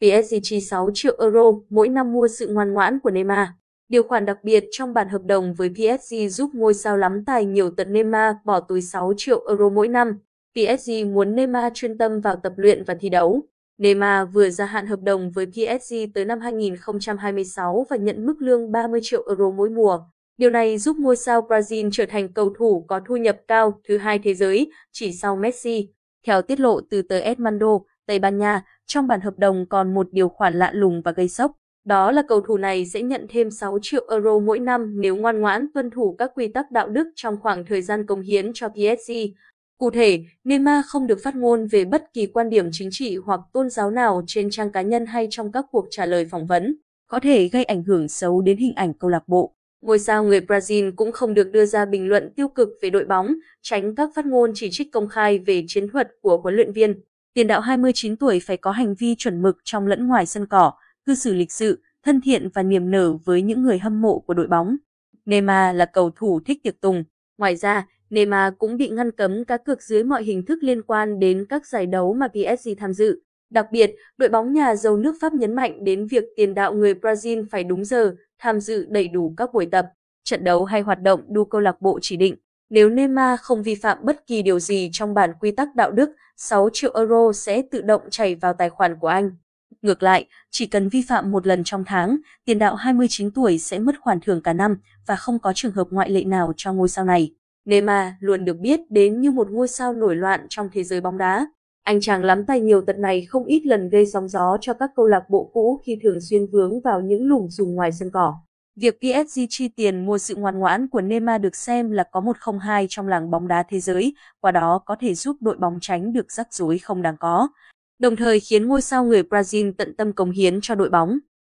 PSG chi 6 triệu euro mỗi năm mua sự ngoan ngoãn của Neymar. Điều khoản đặc biệt trong bản hợp đồng với PSG giúp ngôi sao lắm tài nhiều tận Neymar bỏ túi 6 triệu euro mỗi năm. PSG muốn Neymar chuyên tâm vào tập luyện và thi đấu. Neymar vừa gia hạn hợp đồng với PSG tới năm 2026 và nhận mức lương 30 triệu euro mỗi mùa. Điều này giúp ngôi sao Brazil trở thành cầu thủ có thu nhập cao thứ hai thế giới, chỉ sau Messi. Theo tiết lộ từ tờ Edmundo, Tây Ban Nha, trong bản hợp đồng còn một điều khoản lạ lùng và gây sốc. Đó là cầu thủ này sẽ nhận thêm 6 triệu euro mỗi năm nếu ngoan ngoãn tuân thủ các quy tắc đạo đức trong khoảng thời gian công hiến cho PSG. Cụ thể, Neymar không được phát ngôn về bất kỳ quan điểm chính trị hoặc tôn giáo nào trên trang cá nhân hay trong các cuộc trả lời phỏng vấn, có thể gây ảnh hưởng xấu đến hình ảnh câu lạc bộ. Ngôi sao người Brazil cũng không được đưa ra bình luận tiêu cực về đội bóng, tránh các phát ngôn chỉ trích công khai về chiến thuật của huấn luyện viên. Tiền đạo 29 tuổi phải có hành vi chuẩn mực trong lẫn ngoài sân cỏ, cư xử lịch sự, thân thiện và niềm nở với những người hâm mộ của đội bóng. Neymar là cầu thủ thích tiệc tùng. Ngoài ra, Neymar cũng bị ngăn cấm cá cược dưới mọi hình thức liên quan đến các giải đấu mà PSG tham dự. Đặc biệt, đội bóng nhà giàu nước Pháp nhấn mạnh đến việc tiền đạo người Brazil phải đúng giờ, tham dự đầy đủ các buổi tập, trận đấu hay hoạt động đu câu lạc bộ chỉ định. Nếu Neymar không vi phạm bất kỳ điều gì trong bản quy tắc đạo đức, 6 triệu euro sẽ tự động chảy vào tài khoản của anh. Ngược lại, chỉ cần vi phạm một lần trong tháng, tiền đạo 29 tuổi sẽ mất khoản thưởng cả năm và không có trường hợp ngoại lệ nào cho ngôi sao này. Neymar luôn được biết đến như một ngôi sao nổi loạn trong thế giới bóng đá. Anh chàng lắm tay nhiều tật này không ít lần gây sóng gió cho các câu lạc bộ cũ khi thường xuyên vướng vào những lùm xùm ngoài sân cỏ. Việc PSG chi tiền mua sự ngoan ngoãn của Neymar được xem là có một không hai trong làng bóng đá thế giới, qua đó có thể giúp đội bóng tránh được rắc rối không đáng có, đồng thời khiến ngôi sao người Brazil tận tâm cống hiến cho đội bóng.